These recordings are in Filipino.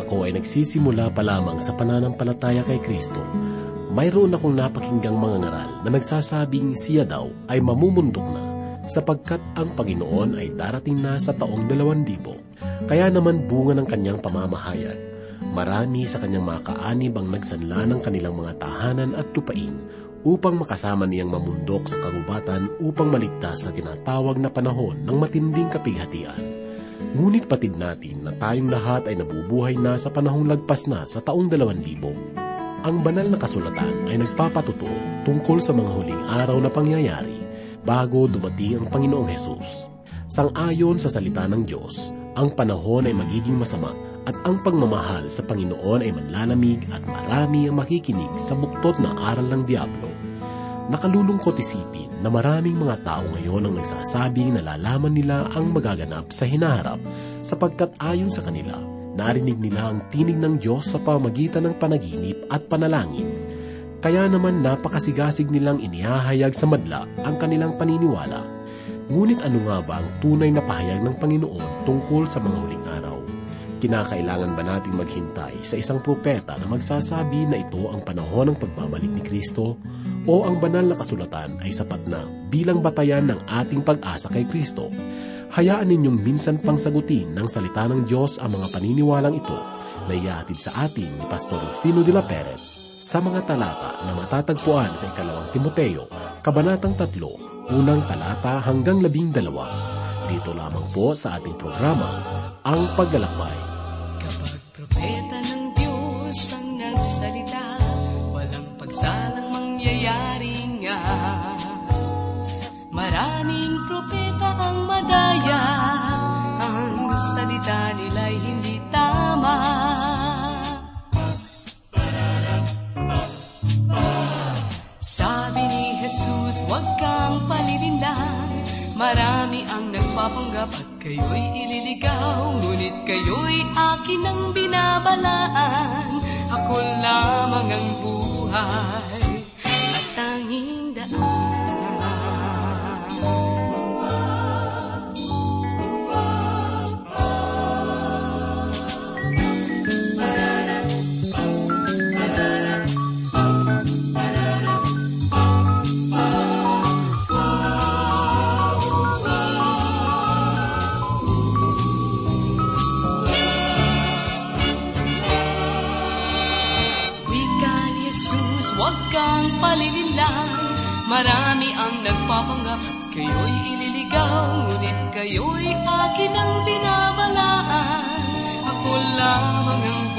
ako ay nagsisimula pa lamang sa pananampalataya kay Kristo, mayroon akong napakinggang mga ngaral na nagsasabing siya daw ay mamumundok na sapagkat ang Panginoon ay darating na sa taong dalawang libo. Kaya naman bunga ng kanyang pamamahayag. Marami sa kanyang mga kaanib ang nagsanla ng kanilang mga tahanan at lupain upang makasama niyang mamundok sa kagubatan upang maligtas sa tinatawag na panahon ng matinding kapighatian. Ngunit patid natin na tayong lahat ay nabubuhay na sa panahong lagpas na sa taong dalawang libo ang banal na kasulatan ay nagpapatuto tungkol sa mga huling araw na pangyayari bago dumating ang Panginoong Hesus. Sang-ayon sa salita ng Diyos, ang panahon ay magiging masama at ang pagmamahal sa Panginoon ay manlalamig at marami ang makikinig sa buktot na aral ng Diablo. Nakalulungkot isipin na maraming mga tao ngayon ang nagsasabing na lalaman nila ang magaganap sa hinaharap sapagkat ayon sa kanila, Narinig nila ang tinig ng Diyos sa pamagitan ng panaginip at panalangin. Kaya naman napakasigasig nilang inihahayag sa madla ang kanilang paniniwala. Ngunit ano nga ba ang tunay na pahayag ng Panginoon tungkol sa mga huling araw? Kinakailangan ba nating maghintay sa isang propeta na magsasabi na ito ang panahon ng pagbabalik ni Kristo? O ang banal na kasulatan ay sapat na bilang batayan ng ating pag-asa kay Kristo? hayaan ninyong minsan pang sagutin ng salita ng Diyos ang mga paniniwalang ito na iatid sa atin ni Pastor Rufino de la Peret sa mga talata na matatagpuan sa ikalawang Timoteo, Kabanatang 3, unang talata hanggang labing dalawa. Dito lamang po sa ating programa, Ang Paglalakbay. Kapag propeta ng Diyos ang nagsalita, walang pagsalang mangyayari nga. Maraming propeta ang madaya, ang salita nila'y hindi tama. Sabi ni Jesus, huwag kang palilinlang, marami ang nagpapanggap at kayo'y ililigaw, ngunit kayo'y akin ang binabalaan, ako lamang ang buhay at tanging daan. Ang nagpapanggap kayo'y ililigaw Ngunit kayo'y akin ang binabalaan. Ako lamang ang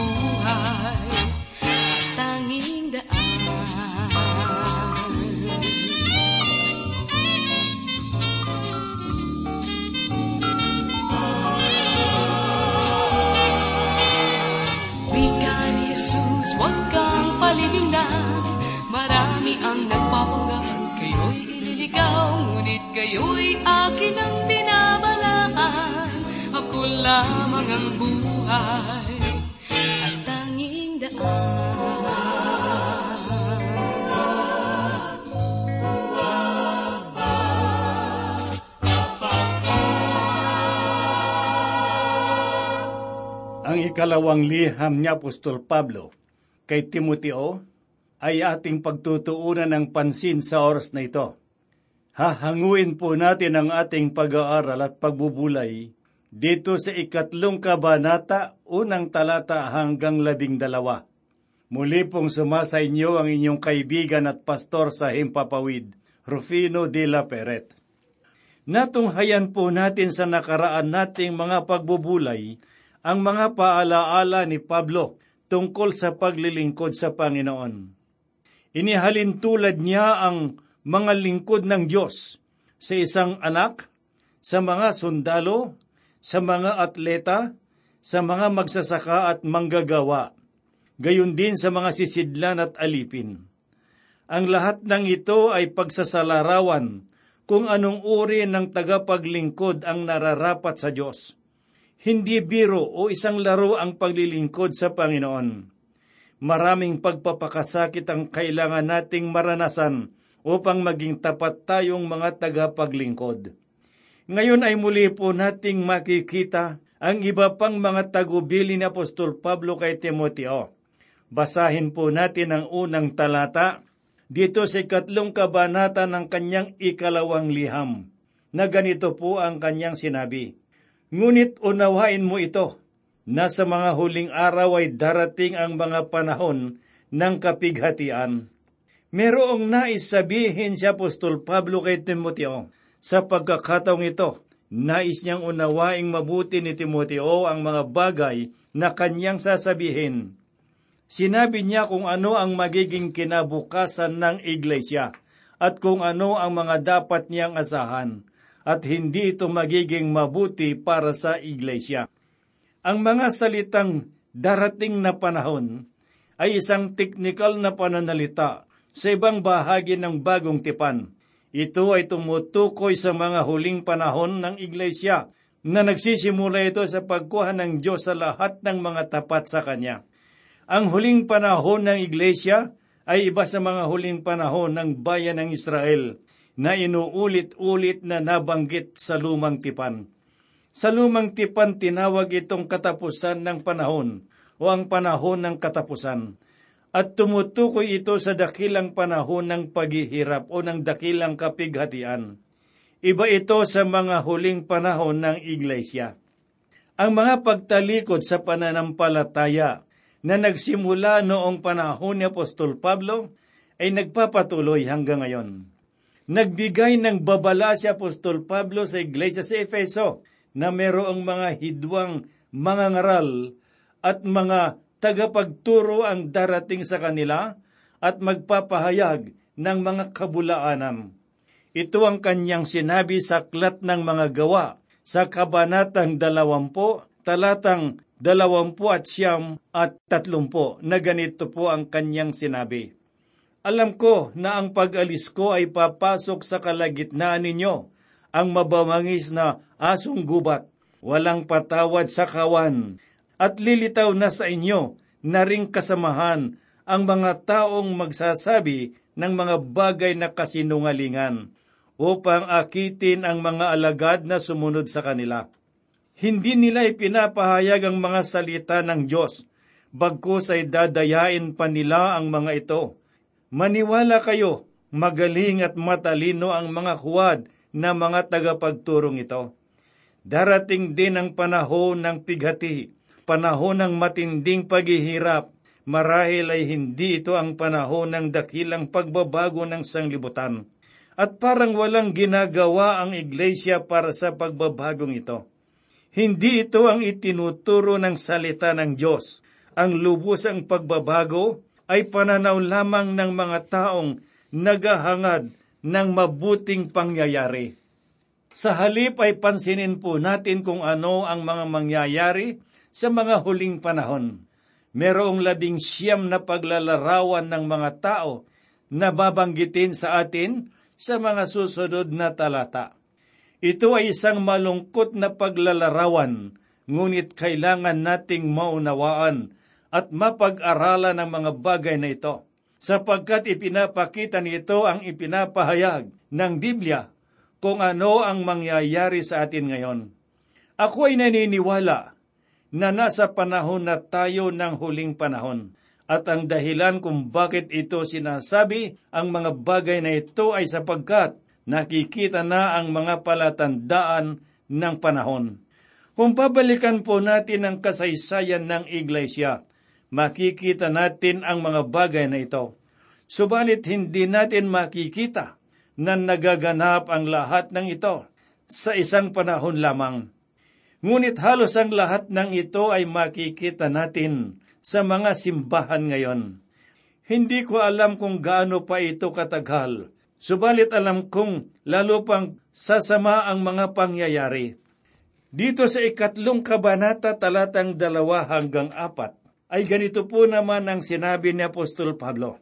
lamang ang buhay at tanging daan Ang ikalawang liham ni Apostol Pablo kay Timoteo ay ating pagtutuunan ng pansin sa oras na ito. Hahanguin po natin ang ating pag-aaral at pagbubulay dito sa ikatlong kabanata, unang talata hanggang labing dalawa. Muli pong sumasa inyo ang inyong kaibigan at pastor sa Himpapawid, Rufino de la Peret. Natunghayan po natin sa nakaraan nating mga pagbubulay ang mga paalaala ni Pablo tungkol sa paglilingkod sa Panginoon. Inihalin tulad niya ang mga lingkod ng Diyos sa isang anak, sa mga sundalo, sa mga atleta, sa mga magsasaka at manggagawa, gayon din sa mga sisidlan at alipin. Ang lahat ng ito ay pagsasalarawan kung anong uri ng tagapaglingkod ang nararapat sa Diyos. Hindi biro o isang laro ang paglilingkod sa Panginoon. Maraming pagpapakasakit ang kailangan nating maranasan upang maging tapat tayong mga tagapaglingkod. Ngayon ay muli po nating makikita ang iba pang mga tagubili ni Apostol Pablo kay Timoteo. Basahin po natin ang unang talata dito sa ikatlong kabanata ng kanyang ikalawang liham, na ganito po ang kanyang sinabi. Ngunit unawain mo ito, na sa mga huling araw ay darating ang mga panahon ng kapighatian. Merong nais sabihin si Apostol Pablo kay Timoteo sa pagkakataong ito. Nais niyang unawaing mabuti ni Timoteo ang mga bagay na kanyang sasabihin. Sinabi niya kung ano ang magiging kinabukasan ng iglesia at kung ano ang mga dapat niyang asahan at hindi ito magiging mabuti para sa iglesia. Ang mga salitang darating na panahon ay isang teknikal na pananalita sa ibang bahagi ng bagong tipan. Ito ay tumutukoy sa mga huling panahon ng iglesia na nagsisimula ito sa pagkuha ng Diyos sa lahat ng mga tapat sa Kanya. Ang huling panahon ng iglesia ay iba sa mga huling panahon ng bayan ng Israel na inuulit-ulit na nabanggit sa lumang tipan. Sa lumang tipan tinawag itong katapusan ng panahon o ang panahon ng katapusan at tumutukoy ito sa dakilang panahon ng paghihirap o ng dakilang kapighatian. Iba ito sa mga huling panahon ng iglesia. Ang mga pagtalikod sa pananampalataya na nagsimula noong panahon ni Apostol Pablo ay nagpapatuloy hanggang ngayon. Nagbigay ng babala si Apostol Pablo sa iglesia sa Efeso na merong mga hidwang mga ngaral at mga tagapagturo ang darating sa kanila at magpapahayag ng mga kabulaanan. Ito ang kanyang sinabi sa Aklat ng Mga Gawa sa Kabanatang 20, talatang dalawampu at siyam at tatlumpo na ganito po ang kanyang sinabi. Alam ko na ang pag-alis ko ay papasok sa kalagitnaan ninyo, ang mabamangis na asong gubat, walang patawad sa kawan, at lilitaw na sa inyo na ring kasamahan ang mga taong magsasabi ng mga bagay na kasinungalingan upang akitin ang mga alagad na sumunod sa kanila hindi nila ipinapahayag ang mga salita ng Diyos, bagkus ay dadayain pa nila ang mga ito. Maniwala kayo, magaling at matalino ang mga huwad na mga tagapagturong ito. Darating din ang panahon ng pighati, panahon ng matinding paghihirap, marahil ay hindi ito ang panahon ng dakilang pagbabago ng sanglibutan. At parang walang ginagawa ang iglesia para sa pagbabagong ito. Hindi ito ang itinuturo ng salita ng Diyos. Ang lubos ang pagbabago ay pananaw lamang ng mga taong nagahangad ng mabuting pangyayari. Sa halip ay pansinin po natin kung ano ang mga mangyayari sa mga huling panahon. Merong labing siyam na paglalarawan ng mga tao na babanggitin sa atin sa mga susunod na talata. Ito ay isang malungkot na paglalarawan, ngunit kailangan nating maunawaan at mapag-aralan ang mga bagay na ito, sapagkat ipinapakita nito ang ipinapahayag ng Biblia kung ano ang mangyayari sa atin ngayon. Ako ay naniniwala na nasa panahon na tayo ng huling panahon at ang dahilan kung bakit ito sinasabi ang mga bagay na ito ay sapagkat nakikita na ang mga palatandaan ng panahon. Kung pabalikan po natin ang kasaysayan ng iglesia, makikita natin ang mga bagay na ito. Subalit hindi natin makikita na nagaganap ang lahat ng ito sa isang panahon lamang. Ngunit halos ang lahat ng ito ay makikita natin sa mga simbahan ngayon. Hindi ko alam kung gaano pa ito katagal Subalit alam kong lalo pang sasama ang mga pangyayari. Dito sa ikatlong kabanata talatang dalawa hanggang apat, ay ganito po naman ang sinabi ni Apostol Pablo.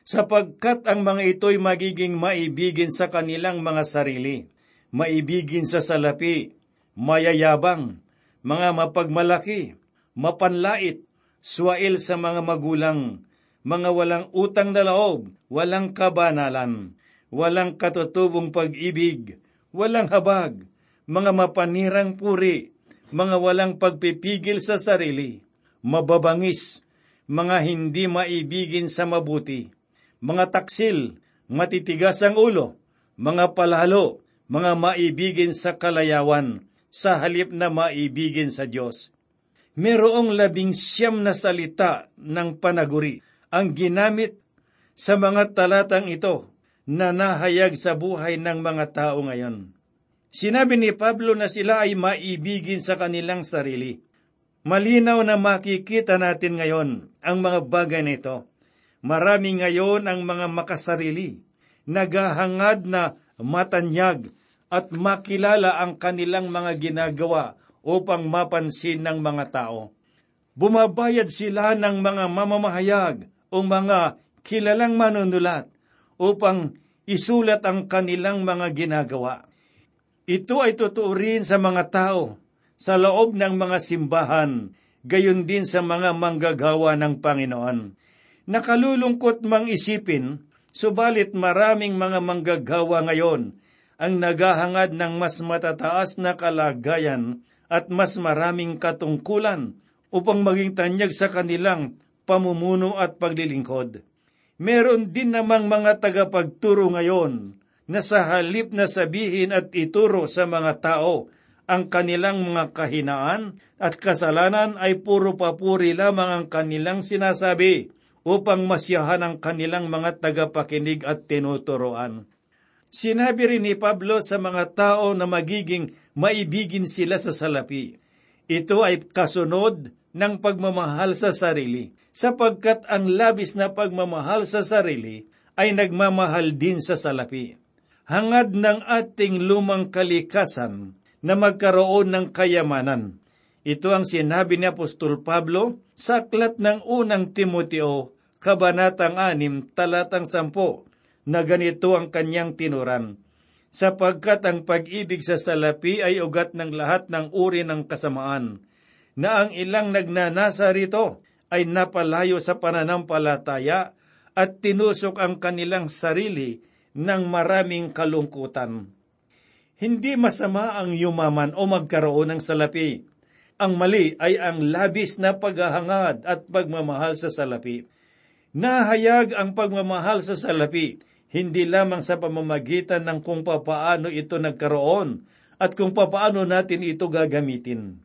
Sapagkat ang mga ito'y magiging maibigin sa kanilang mga sarili, maibigin sa salapi, mayayabang, mga mapagmalaki, mapanlait, swail sa mga magulang, mga walang utang na loob, walang kabanalan, walang katutubong pag-ibig, walang habag, mga mapanirang puri, mga walang pagpipigil sa sarili, mababangis, mga hindi maibigin sa mabuti, mga taksil, matitigas ang ulo, mga palalo, mga maibigin sa kalayawan, sa halip na maibigin sa Diyos. Merong labing siyam na salita ng panaguri ang ginamit sa mga talatang ito na nahayag sa buhay ng mga tao ngayon. Sinabi ni Pablo na sila ay maibigin sa kanilang sarili. Malinaw na makikita natin ngayon ang mga bagay na ito. Marami ngayon ang mga makasarili, naghahangad na matanyag at makilala ang kanilang mga ginagawa upang mapansin ng mga tao. Bumabayad sila ng mga mamamahayag o mga kilalang manunulat upang isulat ang kanilang mga ginagawa. Ito ay totoo rin sa mga tao sa loob ng mga simbahan, gayon din sa mga manggagawa ng Panginoon. Nakalulungkot mang isipin, subalit maraming mga manggagawa ngayon ang naghahangad ng mas matataas na kalagayan at mas maraming katungkulan upang maging tanyag sa kanilang pamumuno at paglilingkod. Meron din namang mga tagapagturo ngayon na sa halip na sabihin at ituro sa mga tao ang kanilang mga kahinaan at kasalanan ay puro papuri lamang ang kanilang sinasabi upang masyahan ang kanilang mga tagapakinig at tinuturoan. Sinabi rin ni Pablo sa mga tao na magiging maibigin sila sa salapi. Ito ay kasunod ng pagmamahal sa sarili, sapagkat ang labis na pagmamahal sa sarili ay nagmamahal din sa salapi hangad ng ating lumang kalikasan na magkaroon ng kayamanan. Ito ang sinabi ni Apostol Pablo sa aklat ng unang Timoteo, Kabanatang 6, talatang 10, na ganito ang kanyang tinuran. Sapagkat ang pag-ibig sa salapi ay ugat ng lahat ng uri ng kasamaan, na ang ilang nagnanasa rito ay napalayo sa pananampalataya at tinusok ang kanilang sarili ng maraming kalungkutan. Hindi masama ang yumaman o magkaroon ng salapi. Ang mali ay ang labis na paghahangad at pagmamahal sa salapi. Nahayag ang pagmamahal sa salapi hindi lamang sa pamamagitan ng kung papaano ito nagkaroon at kung papaano natin ito gagamitin.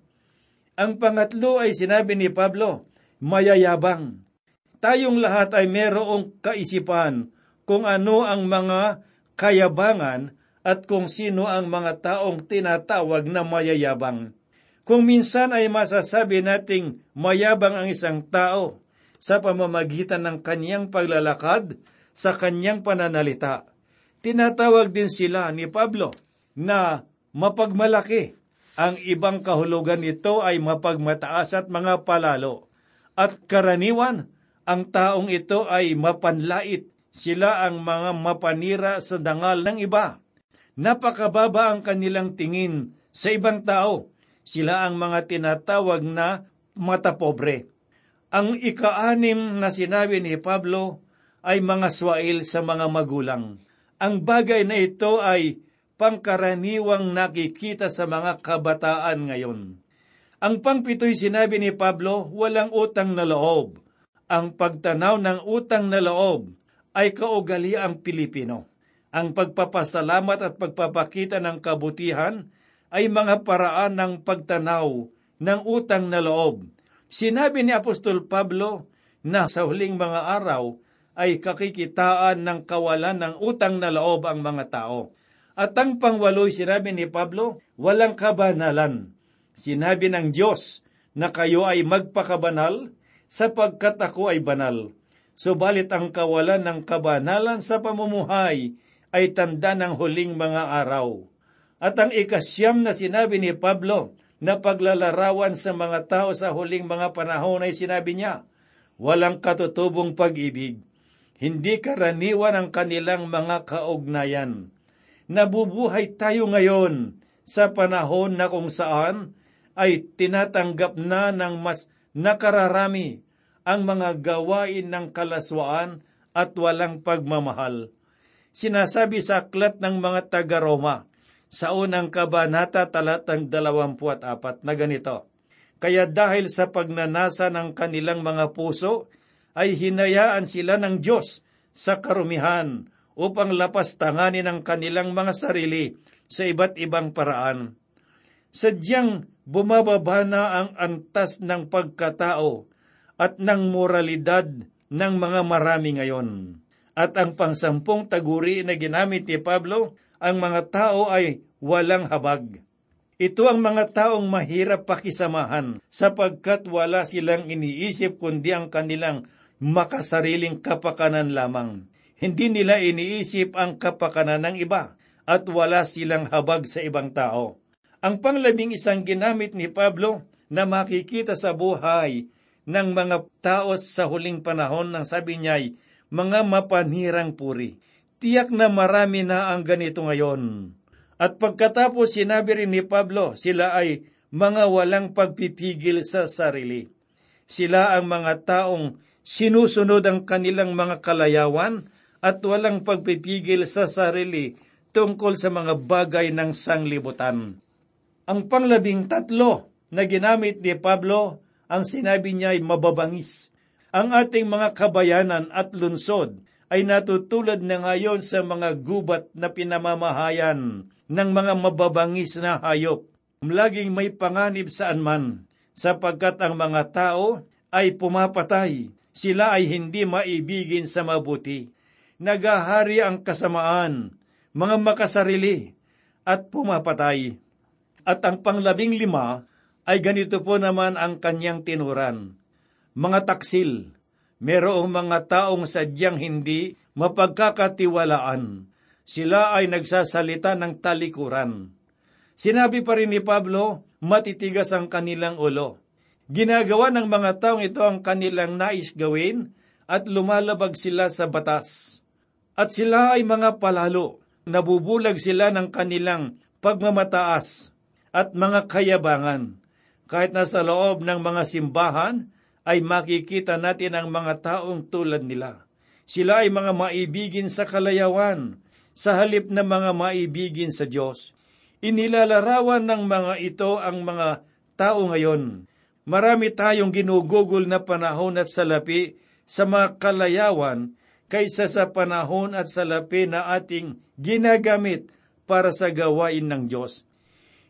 Ang pangatlo ay sinabi ni Pablo, mayayabang. Tayong lahat ay merong kaisipan kung ano ang mga kayabangan at kung sino ang mga taong tinatawag na mayayabang. Kung minsan ay masasabi nating mayabang ang isang tao sa pamamagitan ng kanyang paglalakad sa kanyang pananalita. Tinatawag din sila ni Pablo na mapagmalaki. Ang ibang kahulugan nito ay mapagmataas at mga palalo. At karaniwan, ang taong ito ay mapanlait sila ang mga mapanira sa dangal ng iba. Napakababa ang kanilang tingin sa ibang tao. Sila ang mga tinatawag na matapobre. Ang ikaanim na sinabi ni Pablo ay mga swail sa mga magulang. Ang bagay na ito ay pangkaraniwang nakikita sa mga kabataan ngayon. Ang pangpito'y sinabi ni Pablo, walang utang na loob. Ang pagtanaw ng utang na loob ay kaugaliang Pilipino. Ang pagpapasalamat at pagpapakita ng kabutihan ay mga paraan ng pagtanaw ng utang na loob. Sinabi ni Apostol Pablo na sa huling mga araw ay kakikitaan ng kawalan ng utang na loob ang mga tao. At ang pangwalo'y sinabi ni Pablo, walang kabanalan. Sinabi ng Diyos na kayo ay magpakabanal sapagkat ako ay banal. Subalit ang kawalan ng kabanalan sa pamumuhay ay tanda ng huling mga araw. At ang ikasyam na sinabi ni Pablo na paglalarawan sa mga tao sa huling mga panahon ay sinabi niya, walang katutubong pag-ibig, hindi karaniwan ang kanilang mga kaugnayan. Nabubuhay tayo ngayon sa panahon na kung saan ay tinatanggap na ng mas nakararami ang mga gawain ng kalaswaan at walang pagmamahal. Sinasabi sa aklat ng mga taga-Roma, sa unang kabanata talatang 24 na ganito, Kaya dahil sa pagnanasa ng kanilang mga puso, ay hinayaan sila ng Diyos sa karumihan upang lapastanganin ang kanilang mga sarili sa iba't ibang paraan. Sadyang bumababa na ang antas ng pagkatao at ng moralidad ng mga marami ngayon. At ang pangsampung taguri na ginamit ni Pablo ang mga tao ay walang habag. Ito ang mga taong mahirap pakisamahan sapagkat wala silang iniisip kundi ang kanilang makasariling kapakanan lamang. Hindi nila iniisip ang kapakanan ng iba at wala silang habag sa ibang tao. Ang panglabing isang ginamit ni Pablo na makikita sa buhay ng mga tao sa huling panahon ng sabi niya ay mga mapanirang puri. Tiyak na marami na ang ganito ngayon. At pagkatapos sinabi rin ni Pablo, sila ay mga walang pagpipigil sa sarili. Sila ang mga taong sinusunod ang kanilang mga kalayawan at walang pagpipigil sa sarili tungkol sa mga bagay ng sanglibutan. Ang panglabing tatlo na ginamit ni Pablo, ang sinabi niya ay mababangis. Ang ating mga kabayanan at lunsod ay natutulad na ngayon sa mga gubat na pinamamahayan ng mga mababangis na hayop. Laging may panganib saan man, sapagkat ang mga tao ay pumapatay. Sila ay hindi maibigin sa mabuti. Nagahari ang kasamaan, mga makasarili, at pumapatay. At ang panglabing lima ay ganito po naman ang kanyang tinuran. Mga taksil, Merong mga taong sadyang hindi mapagkakatiwalaan. Sila ay nagsasalita ng talikuran. Sinabi pa rin ni Pablo, matitigas ang kanilang ulo. Ginagawa ng mga taong ito ang kanilang nais gawin at lumalabag sila sa batas. At sila ay mga palalo, nabubulag sila ng kanilang pagmamataas at mga kayabangan. Kahit nasa loob ng mga simbahan, ay makikita natin ang mga taong tulad nila. Sila ay mga maibigin sa kalayawan, sa halip na mga maibigin sa Diyos. Inilalarawan ng mga ito ang mga tao ngayon. Marami tayong ginugugol na panahon at salapi sa mga kalayawan kaysa sa panahon at salapi na ating ginagamit para sa gawain ng Diyos.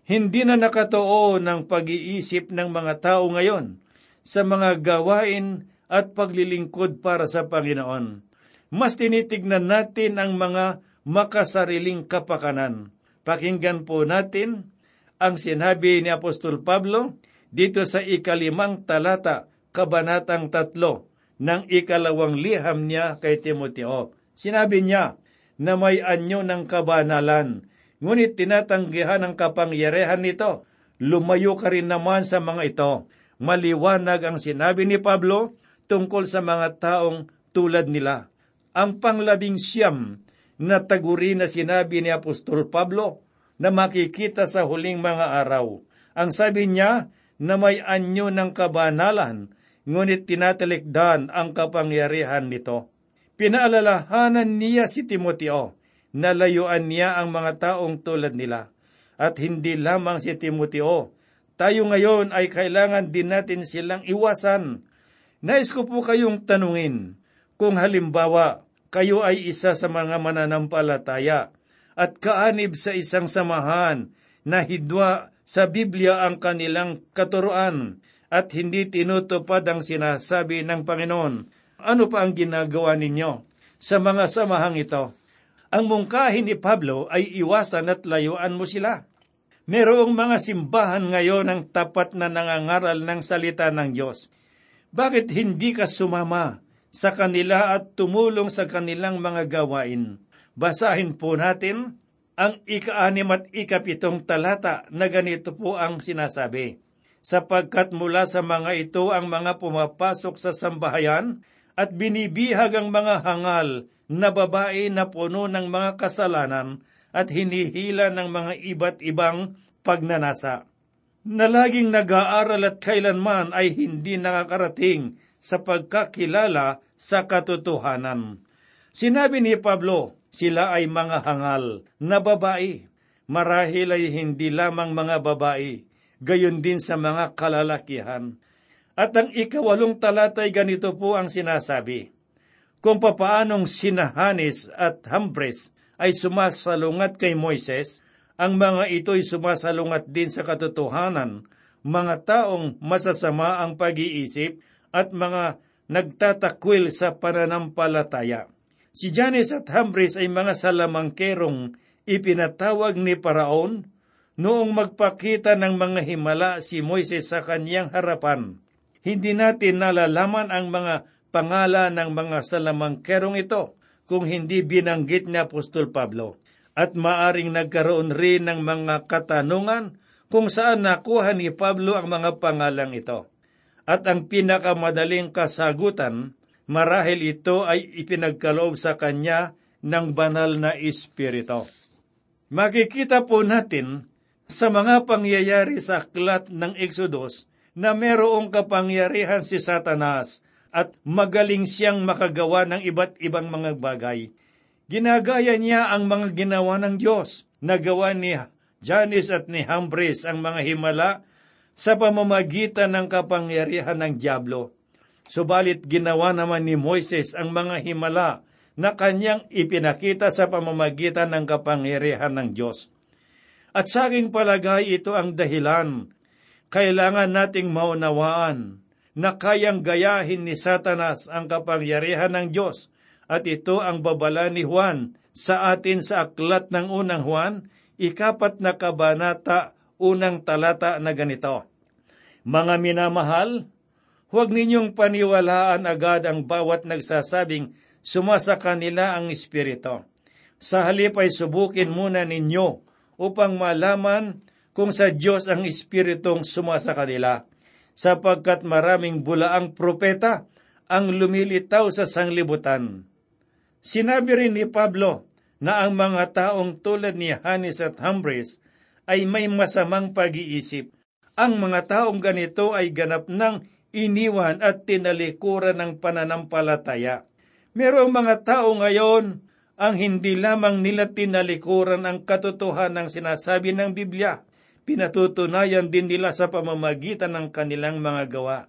Hindi na nakatoo ng pag-iisip ng mga tao ngayon sa mga gawain at paglilingkod para sa Panginoon. Mas tinitignan natin ang mga makasariling kapakanan. Pakinggan po natin ang sinabi ni Apostol Pablo dito sa ikalimang talata, kabanatang tatlo, ng ikalawang liham niya kay Timoteo. Sinabi niya na may anyo ng kabanalan, ngunit tinatanggihan ang kapangyarihan nito. Lumayo ka rin naman sa mga ito maliwanag ang sinabi ni Pablo tungkol sa mga taong tulad nila. Ang panglabing siyam na taguri na sinabi ni Apostol Pablo na makikita sa huling mga araw. Ang sabi niya na may anyo ng kabanalan, ngunit tinatalikdan ang kapangyarihan nito. Pinaalalahanan niya si Timoteo na layuan niya ang mga taong tulad nila. At hindi lamang si Timoteo, tayo ngayon ay kailangan din natin silang iwasan. Nais ko po kayong tanungin, kung halimbawa kayo ay isa sa mga mananampalataya at kaanib sa isang samahan na hidwa sa Biblia ang kanilang katuruan at hindi tinutupad ang sinasabi ng Panginoon, ano pa ang ginagawa ninyo sa mga samahang ito? Ang mungkahin ni Pablo ay iwasan at layuan mo sila. Merong mga simbahan ngayon ang tapat na nangangaral ng salita ng Diyos. Bakit hindi ka sumama sa kanila at tumulong sa kanilang mga gawain? Basahin po natin ang ika-anim at ikapitong talata na ganito po ang sinasabi. Sapagkat mula sa mga ito ang mga pumapasok sa sambahayan at binibihag ang mga hangal na babae na puno ng mga kasalanan at hinihila ng mga iba't ibang pagnanasa, na laging nag-aaral at kailanman ay hindi nakakarating sa pagkakilala sa katotohanan. Sinabi ni Pablo, sila ay mga hangal na babae. marahil ay hindi lamang mga babae, gayon din sa mga kalalakihan. At ang ikawalong talata ay ganito po ang sinasabi, kung papaanong sinahanis at hambres ay sumasalungat kay Moises, ang mga ito'y sumasalungat din sa katotohanan, mga taong masasama ang pag-iisip at mga nagtatakwil sa pananampalataya. Si Janes at Hambres ay mga salamangkerong ipinatawag ni Paraon noong magpakita ng mga himala si Moises sa kanyang harapan. Hindi natin nalalaman ang mga pangalan ng mga salamangkerong ito kung hindi binanggit ni Apostol Pablo at maaring nagkaroon rin ng mga katanungan kung saan nakuha ni Pablo ang mga pangalang ito. At ang pinakamadaling kasagutan, marahil ito ay ipinagkaloob sa kanya ng banal na Espiritu. Makikita po natin sa mga pangyayari sa aklat ng Exodus na merong kapangyarihan si Satanas at magaling siyang makagawa ng iba't ibang mga bagay Ginagaya niya ang mga ginawa ng Diyos. Nagawa ni Janis at ni Hambres ang mga himala sa pamamagitan ng kapangyarihan ng Diablo. Subalit ginawa naman ni Moises ang mga himala na kanyang ipinakita sa pamamagitan ng kapangyarihan ng Diyos. At sa aking palagay ito ang dahilan. Kailangan nating maunawaan na kayang gayahin ni Satanas ang kapangyarihan ng Diyos at ito ang babala ni Juan sa atin sa aklat ng unang Juan, ikapat na kabanata, unang talata na ganito. Mga minamahal, huwag ninyong paniwalaan agad ang bawat nagsasabing sumasa kanila ang Espiritu. Sa halip ay subukin muna ninyo upang malaman kung sa Diyos ang Espiritong sumasa kanila, sapagkat maraming bulaang propeta ang lumilitaw sa sanglibutan. Sinabi rin ni Pablo na ang mga taong tulad ni Hanis at Hambres ay may masamang pag-iisip. Ang mga taong ganito ay ganap ng iniwan at tinalikuran ng pananampalataya. Merong mga tao ngayon ang hindi lamang nila tinalikuran ang katotohanan ng sinasabi ng Biblia, pinatutunayan din nila sa pamamagitan ng kanilang mga gawa.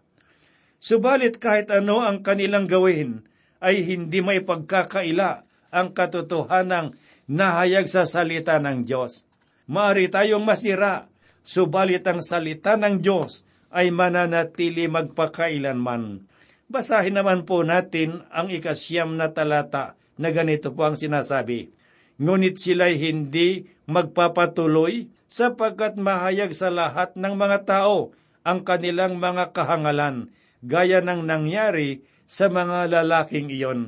Subalit kahit ano ang kanilang gawin, ay hindi may pagkakaila ang katotohanang nahayag sa salita ng Diyos. Maari tayong masira, subalit ang salita ng Diyos ay mananatili magpakailanman. Basahin naman po natin ang ikasyam na talata na ganito po ang sinasabi. Ngunit sila'y hindi magpapatuloy sapagkat mahayag sa lahat ng mga tao ang kanilang mga kahangalan, gaya ng nangyari sa mga lalaking iyon.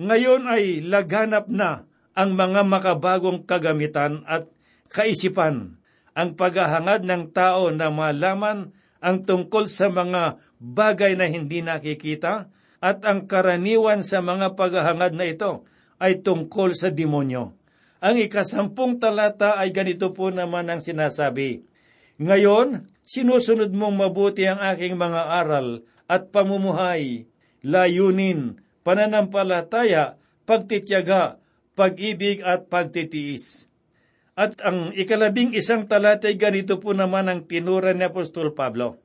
Ngayon ay laganap na ang mga makabagong kagamitan at kaisipan, ang paghahangad ng tao na malaman ang tungkol sa mga bagay na hindi nakikita at ang karaniwan sa mga paghahangad na ito ay tungkol sa demonyo. Ang ikasampung talata ay ganito po naman ang sinasabi, Ngayon, sinusunod mong mabuti ang aking mga aral at pamumuhay layunin, pananampalataya, pagtityaga, pag-ibig at pagtitiis. At ang ikalabing isang talata ay ganito po naman ang tinura ni Apostol Pablo.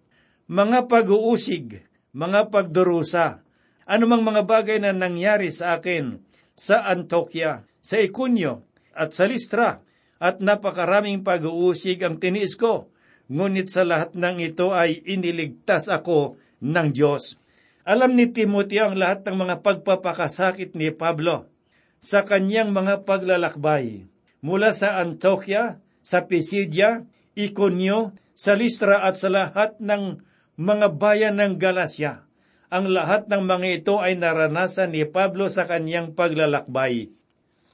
Mga pag-uusig, mga pagdurusa, anumang mga bagay na nangyari sa akin sa Antokya, sa Ikunyo, at sa Listra, at napakaraming pag-uusig ang tiniis ko, ngunit sa lahat ng ito ay iniligtas ako ng Diyos. Alam ni Timothy ang lahat ng mga pagpapakasakit ni Pablo sa kanyang mga paglalakbay mula sa Antioquia, sa Pisidia, Iconio, sa Listra at sa lahat ng mga bayan ng Galacia. Ang lahat ng mga ito ay naranasan ni Pablo sa kanyang paglalakbay.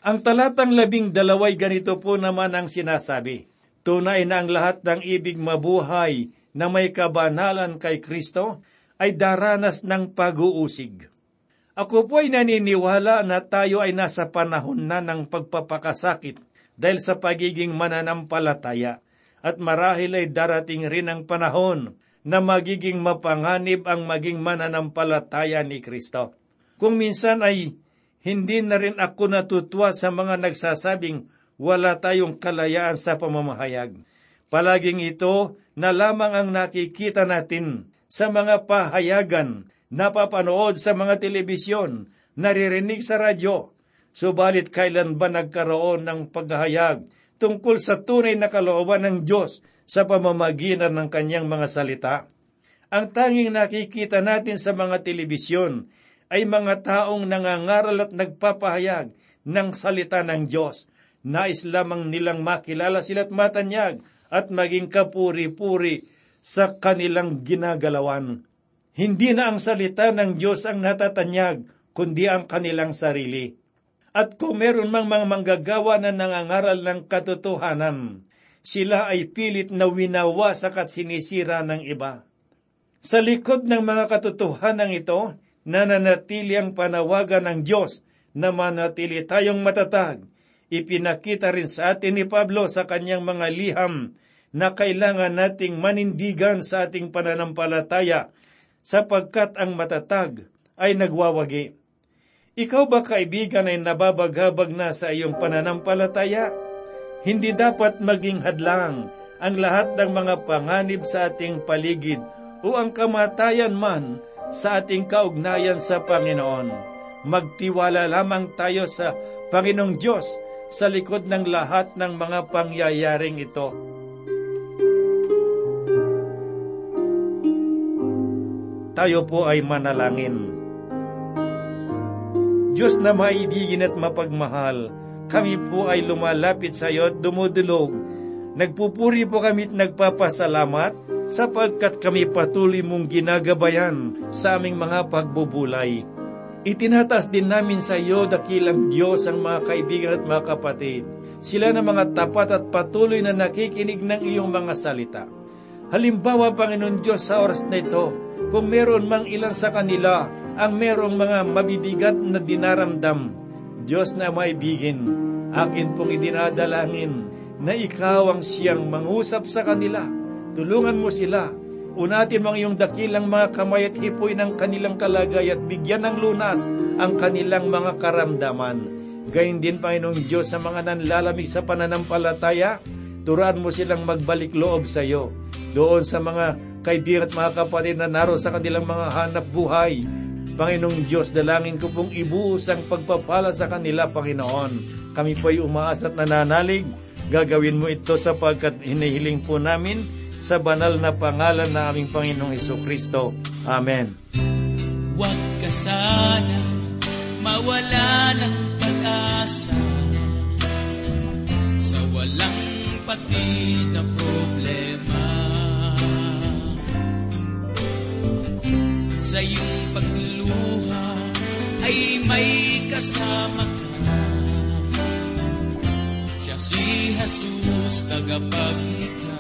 Ang talatang labing dalaway ganito po naman ang sinasabi. Tunay na ang lahat ng ibig mabuhay na may kabanalan kay Kristo ay daranas ng pag-uusig. Ako po ay naniniwala na tayo ay nasa panahon na ng pagpapakasakit dahil sa pagiging mananampalataya at marahil ay darating rin ang panahon na magiging mapanganib ang maging mananampalataya ni Kristo. Kung minsan ay hindi na rin ako natutuwa sa mga nagsasabing wala tayong kalayaan sa pamamahayag. Palaging ito na lamang ang nakikita natin sa mga pahayagan, napapanood sa mga telebisyon, naririnig sa radyo. Subalit kailan ba nagkaroon ng paghahayag tungkol sa tunay na kalooban ng Diyos sa pamamagitan ng kanyang mga salita? Ang tanging nakikita natin sa mga telebisyon ay mga taong nangangaral at nagpapahayag ng salita ng Diyos. Nais lamang nilang makilala sila't matanyag at maging kapuri-puri sa kanilang ginagalawan. Hindi na ang salita ng Diyos ang natatanyag, kundi ang kanilang sarili. At kung meron mang mga manggagawa na nangangaral ng katotohanan, sila ay pilit na winawasak at sinisira ng iba. Sa likod ng mga katotohanan ito, nananatili ang panawagan ng Diyos na manatili tayong matatag. Ipinakita rin sa atin ni Pablo sa kanyang mga liham na kailangan nating manindigan sa ating pananampalataya sapagkat ang matatag ay nagwawagi. Ikaw ba kaibigan ay nababagabag na sa iyong pananampalataya? Hindi dapat maging hadlang ang lahat ng mga panganib sa ating paligid o ang kamatayan man sa ating kaugnayan sa Panginoon. Magtiwala lamang tayo sa Panginoong Diyos sa likod ng lahat ng mga pangyayaring ito. Tayo po ay manalangin. Diyos na maibigin at mapagmahal, kami po ay lumalapit sa iyo at dumudulog. Nagpupuri po kami at nagpapasalamat sapagkat kami patuloy mong ginagabayan sa aming mga pagbubulay. Itinatas din namin sa iyo, dakilang Diyos, ang mga kaibigan at mga kapatid. Sila na mga tapat at patuloy na nakikinig ng iyong mga salita. Halimbawa, Panginoon Diyos, sa oras na ito, kung meron mang ilan sa kanila ang merong mga mabibigat na dinaramdam, Diyos na maibigin, akin pong idinadalangin na ikaw ang siyang mangusap sa kanila Tulungan mo sila. Unatin mo ang iyong dakilang mga kamay at hipoy ng kanilang kalagay at bigyan ng lunas ang kanilang mga karamdaman. Gayun din, Panginoong Diyos, sa mga nanlalamig sa pananampalataya, turuan mo silang magbalik loob sa iyo. Doon sa mga kaibigan at mga kapatid na naro sa kanilang mga hanap buhay, Panginoong Diyos, dalangin ko pong ibuos ang pagpapala sa kanila, Panginoon. Kami po ay umaas at nananalig. Gagawin mo ito sapagkat hinihiling po namin sa banal na pangalan na aming Panginoong Heso Kristo. Amen. Huwag ka sana mawala ng pag-asa sa walang pati na problema. Sa iyong pagluha ay may kasama ka. Siya si Jesus, tagapaglikha.